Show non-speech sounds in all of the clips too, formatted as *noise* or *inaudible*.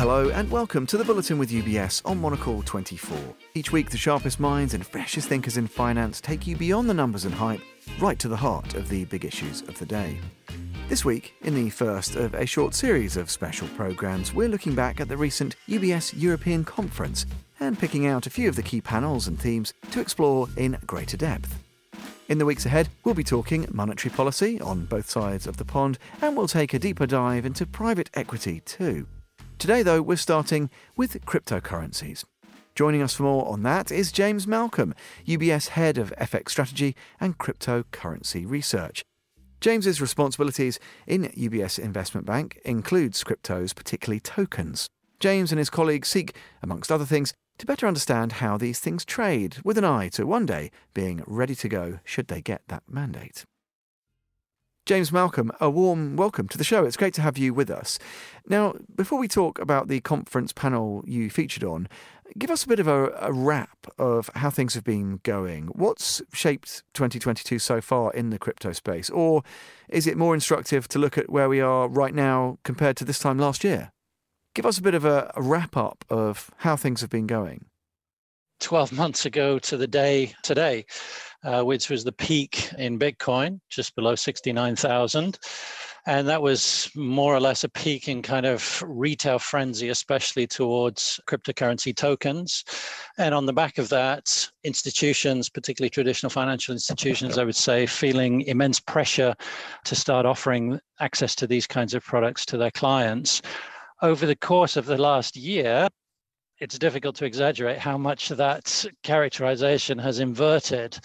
Hello and welcome to the Bulletin with UBS on Monocle 24. Each week, the sharpest minds and freshest thinkers in finance take you beyond the numbers and hype, right to the heart of the big issues of the day. This week, in the first of a short series of special programmes, we're looking back at the recent UBS European Conference and picking out a few of the key panels and themes to explore in greater depth. In the weeks ahead, we'll be talking monetary policy on both sides of the pond, and we'll take a deeper dive into private equity too. Today, though, we're starting with cryptocurrencies. Joining us for more on that is James Malcolm, UBS Head of FX Strategy and Cryptocurrency Research. James's responsibilities in UBS Investment Bank includes cryptos, particularly tokens. James and his colleagues seek, amongst other things, to better understand how these things trade, with an eye to one day being ready to go should they get that mandate. James Malcolm, a warm welcome to the show. It's great to have you with us. Now, before we talk about the conference panel you featured on, give us a bit of a, a, wrap of how things have been going. What's shaped 2022 so far in the crypto space? Or is it more instructive to look at where we are right now compared to this time last year? Give us a bit of a, a wrap up of how things have been going. 12 months ago to the day today, uh, which was the peak in Bitcoin, just below 69,000. And that was more or less a peak in kind of retail frenzy, especially towards cryptocurrency tokens. And on the back of that, institutions, particularly traditional financial institutions, I would say, feeling immense pressure to start offering access to these kinds of products to their clients. Over the course of the last year, it's difficult to exaggerate how much that characterization has inverted.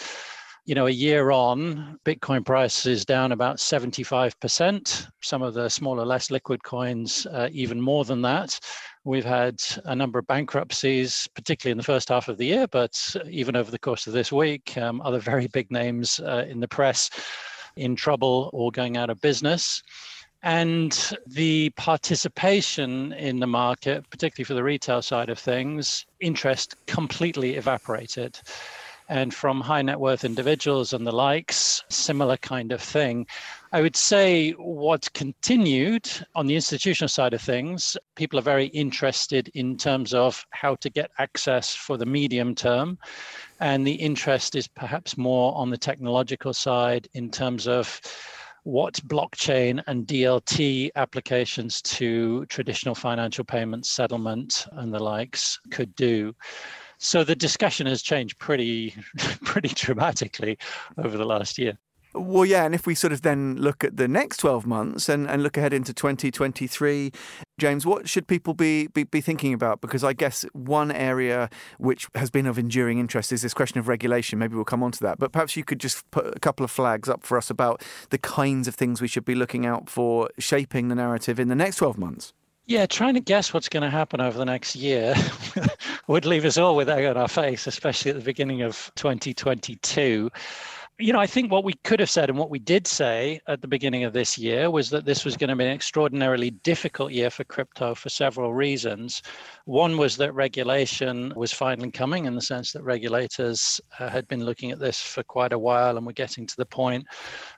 You know, a year on, Bitcoin price is down about 75%. Some of the smaller, less liquid coins, uh, even more than that. We've had a number of bankruptcies, particularly in the first half of the year, but even over the course of this week, um, other very big names uh, in the press in trouble or going out of business. And the participation in the market, particularly for the retail side of things, interest completely evaporated. And from high net worth individuals and the likes, similar kind of thing. I would say what's continued on the institutional side of things, people are very interested in terms of how to get access for the medium term. And the interest is perhaps more on the technological side in terms of what blockchain and DLT applications to traditional financial payments, settlement, and the likes could do. So the discussion has changed pretty, *laughs* pretty dramatically over the last year. Well, yeah, and if we sort of then look at the next 12 months and, and look ahead into 2023, James, what should people be, be, be thinking about? Because I guess one area which has been of enduring interest is this question of regulation. Maybe we'll come on to that. But perhaps you could just put a couple of flags up for us about the kinds of things we should be looking out for shaping the narrative in the next 12 months. Yeah, trying to guess what's going to happen over the next year *laughs* would leave us all with egg on our face, especially at the beginning of 2022 you know, I think what we could have said and what we did say at the beginning of this year was that this was going to be an extraordinarily difficult year for crypto for several reasons. One was that regulation was finally coming in the sense that regulators uh, had been looking at this for quite a while and were getting to the point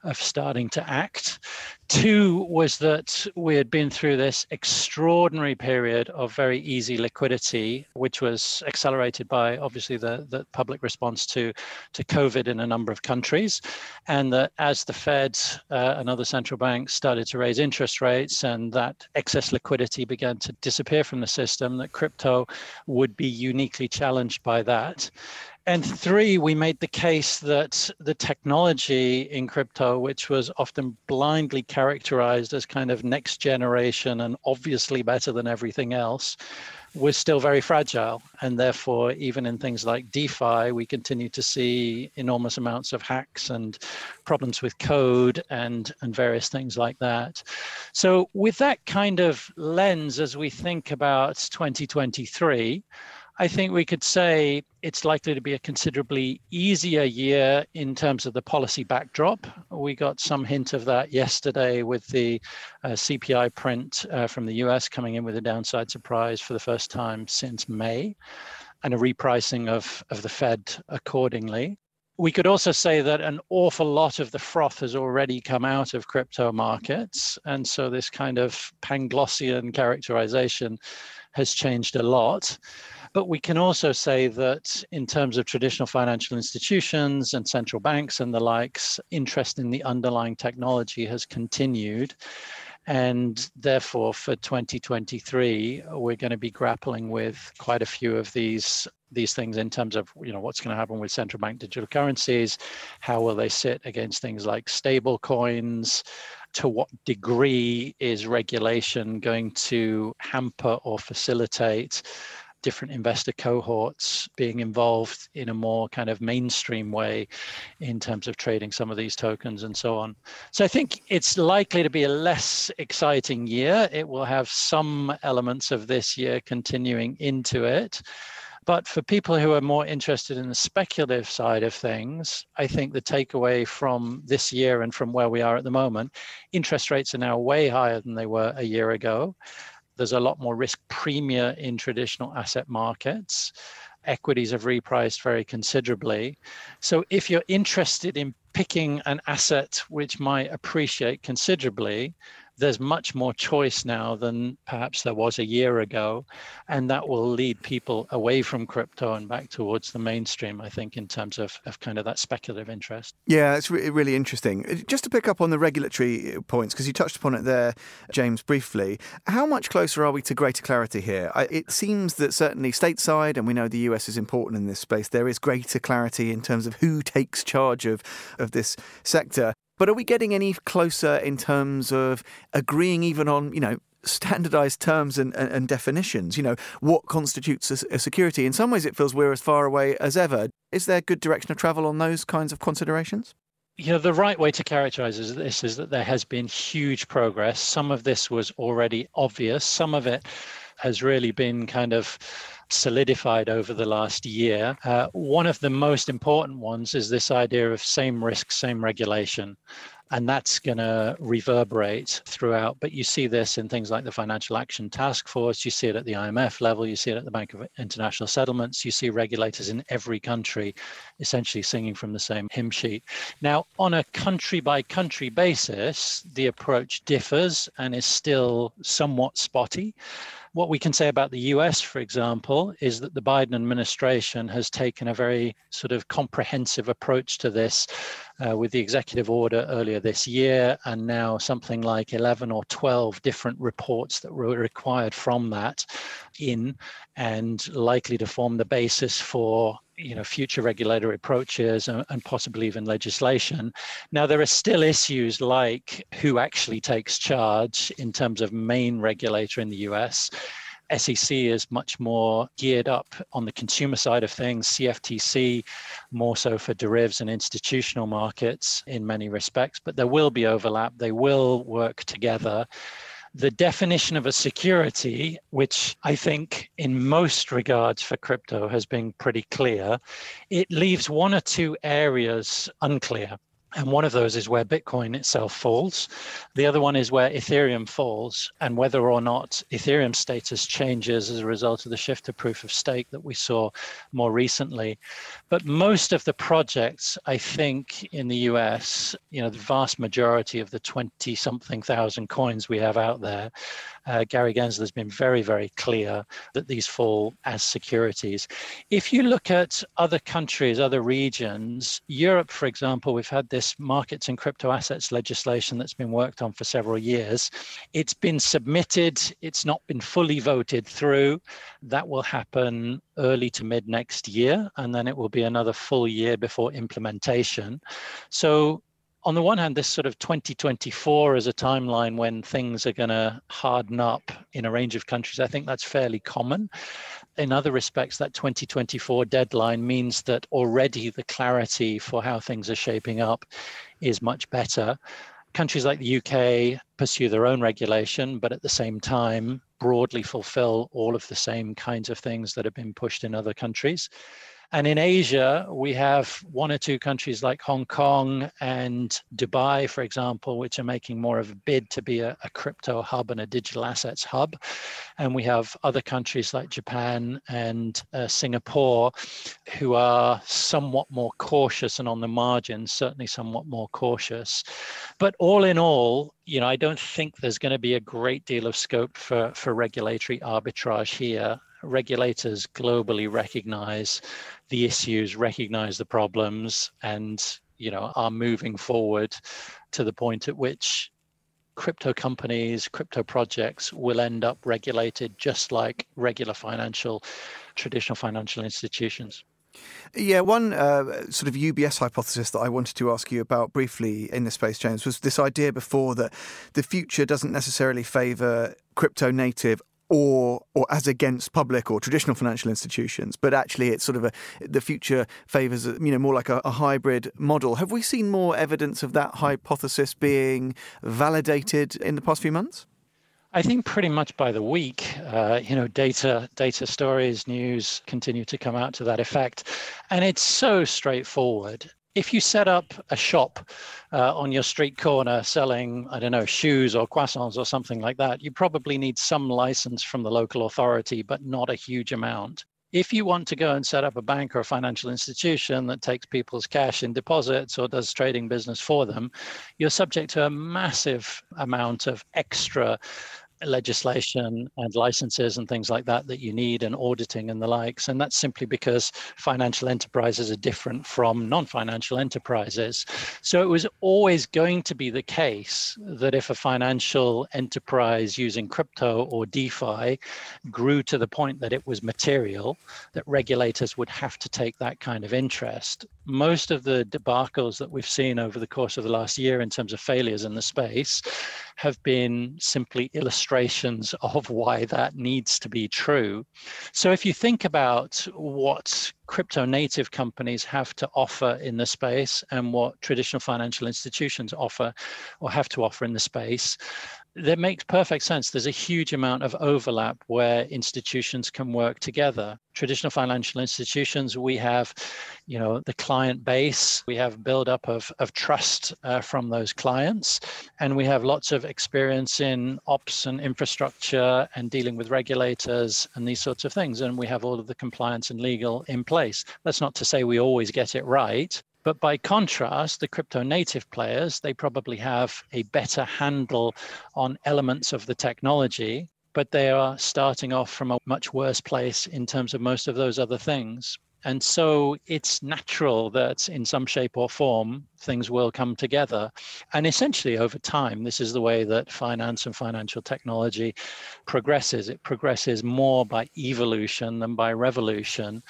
of starting to act. Two was that we had been through this extraordinary period of very easy liquidity, which was accelerated by obviously the, the public response to, to COVID in a number of countries. And that as the Fed uh, and other central banks started to raise interest rates and that excess liquidity began to disappear from the system, that crypto would be uniquely challenged by that. And three, we made the case that the technology in crypto, which was often blindly characterized as kind of next generation and obviously better than everything else, was still very fragile. And therefore, even in things like DeFi, we continue to see enormous amounts of hacks and problems with code and, and various things like that. So, with that kind of lens, as we think about 2023, I think we could say it's likely to be a considerably easier year in terms of the policy backdrop. We got some hint of that yesterday with the uh, CPI print uh, from the US coming in with a downside surprise for the first time since May and a repricing of, of the Fed accordingly. We could also say that an awful lot of the froth has already come out of crypto markets. And so this kind of Panglossian characterization has changed a lot. But we can also say that in terms of traditional financial institutions and central banks and the likes, interest in the underlying technology has continued. And therefore, for 2023, we're going to be grappling with quite a few of these these things in terms of you know what's going to happen with central bank digital currencies, how will they sit against things like stable coins, to what degree is regulation going to hamper or facilitate different investor cohorts being involved in a more kind of mainstream way in terms of trading some of these tokens and so on. So I think it's likely to be a less exciting year. It will have some elements of this year continuing into it. But for people who are more interested in the speculative side of things, I think the takeaway from this year and from where we are at the moment, interest rates are now way higher than they were a year ago. There's a lot more risk premia in traditional asset markets. Equities have repriced very considerably. So if you're interested in picking an asset which might appreciate considerably, there's much more choice now than perhaps there was a year ago. And that will lead people away from crypto and back towards the mainstream, I think, in terms of, of kind of that speculative interest. Yeah, it's re- really interesting. Uh, just to pick up on the regulatory uh, points, because you touched upon it there, James, briefly, how much closer are we to greater clarity here? It seems that certainly stateside, and we know the US is important in this space, there is greater clarity in terms of who takes charge of, of this sector. But are we getting any closer in terms of agreeing even on, you know, standardized terms and, and, and definitions? You know, what constitutes a, a security? In some ways, it feels we're as far away as ever. Is there good direction of travel on those kinds of considerations? you know the right way to characterize this is that there has been huge progress some of this was already obvious some of it has really been kind of solidified over the last year. Uh, one of the most important ones is this idea of same risk, same regulation. And that's going to reverberate throughout. But you see this in things like the Financial Action Task Force. You see it at the IMF level. You see it at the Bank of International Settlements. You see regulators in every country essentially singing from the same hymn sheet. Now, on a country by country basis, the approach differs and is still somewhat spotty. What we can say about the US, for example, is that the Biden administration has taken a very sort of comprehensive approach to this uh, with the executive order earlier this year, and now something like 11 or 12 different reports that were required from that in and likely to form the basis for you know future regulatory approaches and, and, possibly even legislation. Now there are still issues like who actually takes charge in terms of main regulator in the us SEC is much more geared up on the consumer side of things, CFTC more so for derivatives and institutional markets in many respects, but there will be overlap. They will work together the definition of a security, which I think in most regards for crypto has been pretty clear, it leaves one or two areas unclear. And one of those is where Bitcoin itself falls. The other one is where Ethereum falls, and whether or not Ethereum status changes as a result of the shift to proof of stake that we saw more recently. But most of the projects, I think, in the US, you know, the vast majority of the 20 something thousand coins we have out there, uh, Gary Gensler has been very, very clear that these fall as securities. If you look at other countries, other regions, Europe, for example, we've had this markets and crypto assets legislation that's been worked on for several years. It's been submitted, it's not been fully voted through. That will happen early to mid next year, and then it will be another full year before implementation. So on the one hand, this sort of 2024 is a timeline when things are going to harden up in a range of countries. I think that's fairly common. In other respects, that 2024 deadline means that already the clarity for how things are shaping up is much better. Countries like the UK pursue their own regulation, but at the same time, broadly fulfill all of the same kinds of things that have been pushed in other countries. And in Asia, we have one or two countries like Hong Kong and Dubai, for example, which are making more of a bid to be a, a, crypto hub and a digital assets hub. And we have other countries like Japan and uh, Singapore who are somewhat more cautious and on the margin, certainly somewhat more cautious. But all in all, you know, I don't think there's going to be a great deal of scope for, for regulatory arbitrage here regulators globally recognize the issues, recognize the problems, and you know are moving forward to the point at which crypto companies, crypto projects will end up regulated just like regular financial, traditional financial institutions. Yeah, one uh, sort of UBS hypothesis that I wanted to ask you about briefly in this space, James, was this idea before that the future doesn't necessarily favour crypto native or or as against public or traditional financial institutions, but actually it's sort of a the future favours you know more like a, a, hybrid model. Have we seen more evidence of that hypothesis being validated in the past few months? I think pretty much by the week, uh, you know, data, data stories, news continue to come out to that effect, and it's so straightforward if you set up a shop uh, on your street corner selling, I don't know, shoes or croissants or something like that, you probably need some license from the local authority, but not a huge amount. If you want to go and set up a bank or a financial institution that takes people's cash in deposits or does trading business for them, you're subject to a massive amount of extra legislation and licenses and things like that that you need and auditing and the likes. And that's simply because financial enterprises are different from non-financial enterprises. So it was always going to be the case that if a financial enterprise using crypto or defi grew to the point that it was material that regulators would have to take that kind of interest. Most of the debacles that we've seen over the course of the last year in terms of failures in the space have been simply illustrations of why that needs to be true. So if you think about what crypto native companies have to offer in the space and what traditional financial institutions offer or have to offer in the space, that makes perfect sense. There's a huge amount of overlap where institutions can work together. Traditional financial institutions, we have, you know, the client base, we have build-up of, of trust uh, from those clients, and we have lots of experience in ops and infrastructure and dealing with regulators and these sorts of things. And we have all of the compliance and legal in place. That's not to say we always get it right, but by contrast, the crypto native players, they probably have a better handle on elements of the technology, but they are starting off from a much worse place in terms of most of those other things. And so it's natural that in some shape or form, things will come together. And essentially, over time, this is the way that finance and financial technology progresses. It progresses more by evolution than by revolution.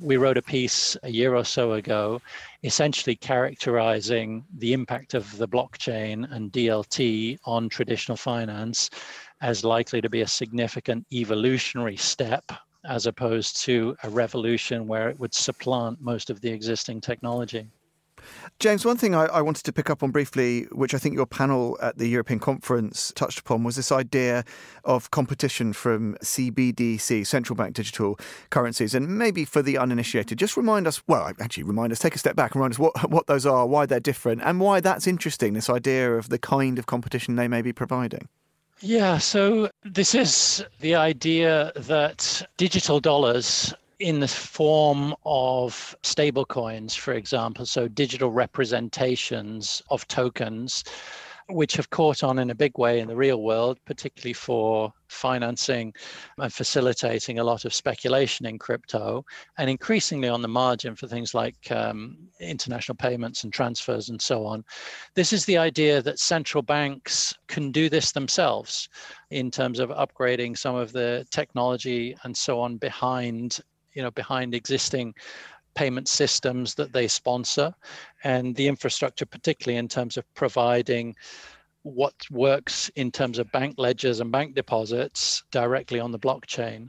We wrote a piece a year or so ago, essentially characterizing the impact of the blockchain and DLT on traditional finance as likely to be a significant evolutionary step as opposed to a revolution where it would supplant most of the existing technology. James, one thing I, I, wanted to pick up on briefly, which I think your panel at the European conference touched upon, was this idea of competition from CBDC, central bank digital currencies. And maybe for the uninitiated, just remind us well, actually, remind us, take a step back and remind us what, *laughs* what those are, why they're different, and why that's interesting, this idea of the kind of competition they may be providing. Yeah, so this is the idea that digital dollars in the form of stablecoins, for example, so digital representations of tokens which have caught on in a big way in the real world, particularly for financing and facilitating a lot of speculation in crypto, and increasingly on the margin for things like um, international payments and transfers and so on. This is the idea that central banks can do this themselves in terms of upgrading some of the technology and so on behind you know behind existing payment systems that they sponsor and the infrastructure, particularly in terms of providing what works in terms of bank ledgers and bank deposits directly on the blockchain.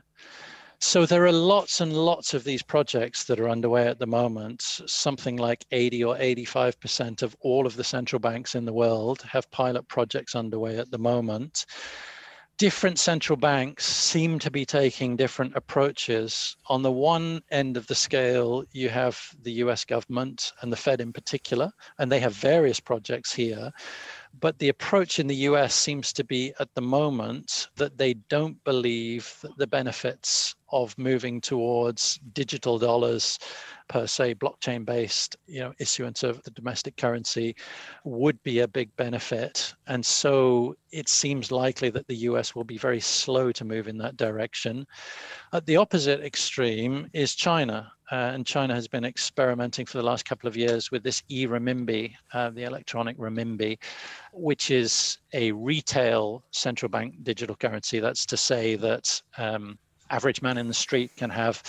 So there are lots and lots of these projects that are underway at the moment. Something like 80 or 85% of all of the central banks in the world have pilot projects underway at the moment. Different central banks seem to be taking different approaches. On the one end of the scale, you have the US government and the Fed in particular, and they have various projects here. But the approach in the US seems to be at the moment that they don't believe that the benefits of moving towards digital dollars per se blockchain based you know issuance of the domestic currency would be a big benefit and so it seems likely that the US will be very slow to move in that direction at the opposite extreme is China uh, and China has been experimenting for the last couple of years with this e-renminbi, uh, the electronic renminbi, which is a retail central bank digital currency. That's to say that um, average man in the street can have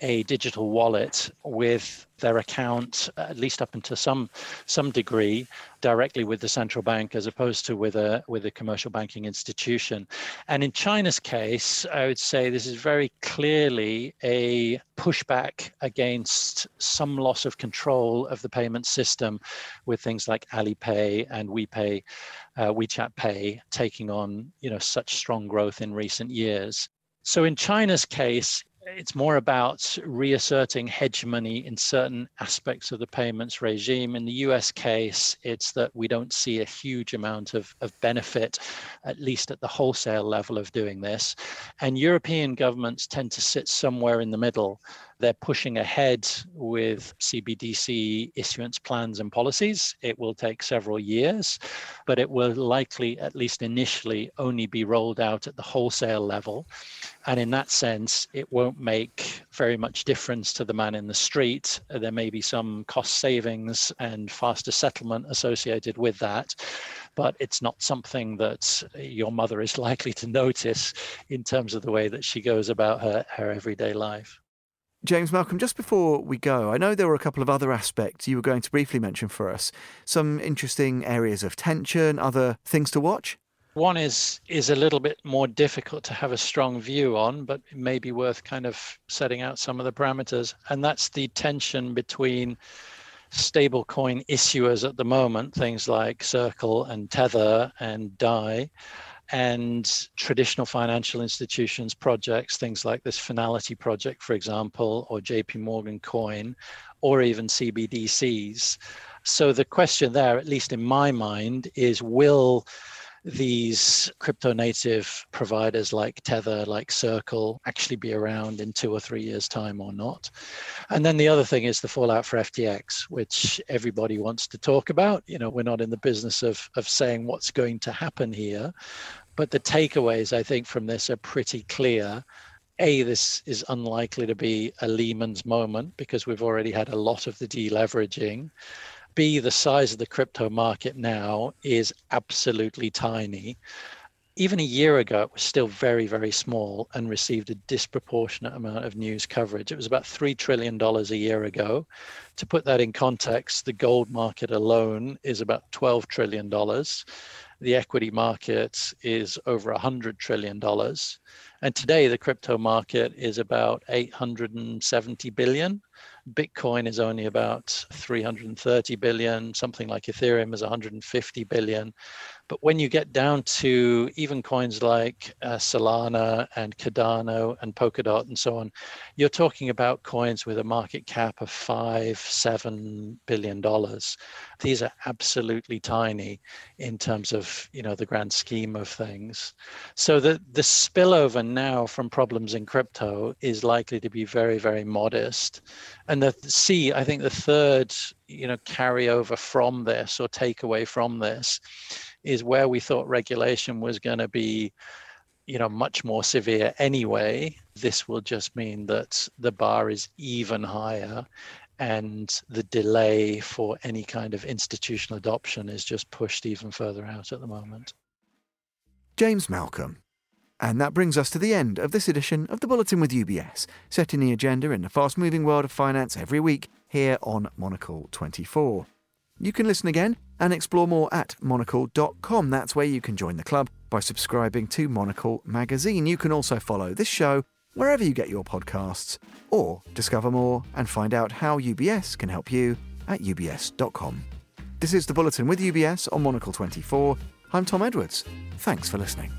a digital wallet with their account, at least up until some some degree, directly with the central bank, as opposed to with a with a commercial banking institution. And in China's case, I would say this is very clearly a pushback against some loss of control of the payment system, with things like Alipay and WePay, uh, WeChat Pay taking on you know such strong growth in recent years. So in China's case, it's more about reasserting hegemony in certain aspects of the payments regime. In the US case, it's that we don't see a huge amount of, of benefit, at least at the wholesale level, of doing this. And European governments tend to sit somewhere in the middle. They're pushing ahead with CBDC issuance plans and policies. It will take several years, but it will likely, at least initially, only be rolled out at the wholesale level. And in that sense, it won't make very much difference to the man in the street. There may be some cost savings and faster settlement associated with that, but it's not something that your mother is *laughs* likely to notice in terms of the way that she goes about her, her everyday life. James Malcolm, just before we go, I know there were a couple of other aspects you were going to briefly mention for us. Some interesting areas of tension, other things to watch? One is is a little bit more difficult to have a strong view on, but it may be worth kind of setting out some of the parameters, and that's the tension between stablecoin issuers at the moment, things like Circle and Tether and Dai, and traditional financial institutions projects, things like this Fnality project, for example, or JP Morgan Coin, or even CBDCs. So the question there, at least in my mind, is will these crypto native providers like Tether, like Circle, actually be around in two or three years' time or not? And then the other thing is the fallout for FTX, which everybody wants to talk about. You know, we're not in the business of, of saying what's going to happen here, but the takeaways I think from this are pretty clear. A, this is unlikely to be a Lehman's moment because we've already had a lot of the deleveraging. B, the size of the crypto market now is absolutely tiny. Even a year ago, it was still very, very small and received a disproportionate amount of news coverage. It was about $3 trillion a year ago. To put that in context, the gold market alone is about $12 trillion. The equity market is over $100 trillion. And today, the crypto market is about 870 billion. Bitcoin is only about 330 billion, something like Ethereum is 150 billion. But when you get down to even coins like uh, Solana and Cardano and Polkadot and so on, you're talking about coins with a market cap of five, seven billion dollars. These are absolutely tiny in terms of you know the grand scheme of things. So the the spillover now from problems in crypto is likely to be very, very modest. And the C, I think the third you know carryover from this or takeaway from this is where we thought regulation was going to be you know much more severe anyway. This will just mean that the bar is even higher and the delay for any kind of institutional adoption is just pushed even further out at the moment. James malcolm. And that brings us to the end of this edition of the Bulletin with UBS, setting the agenda in the fast moving world of finance every week here on Monocle 24. You can listen again and explore more at monocle.com. That's where you can join the club by subscribing to Monocle magazine. You can also follow this show wherever you get your podcasts or discover more and find out how UBS can help you at ubs.com. This is the Bulletin with UBS on Monocle 24. I'm Tom Edwards. Thanks for listening.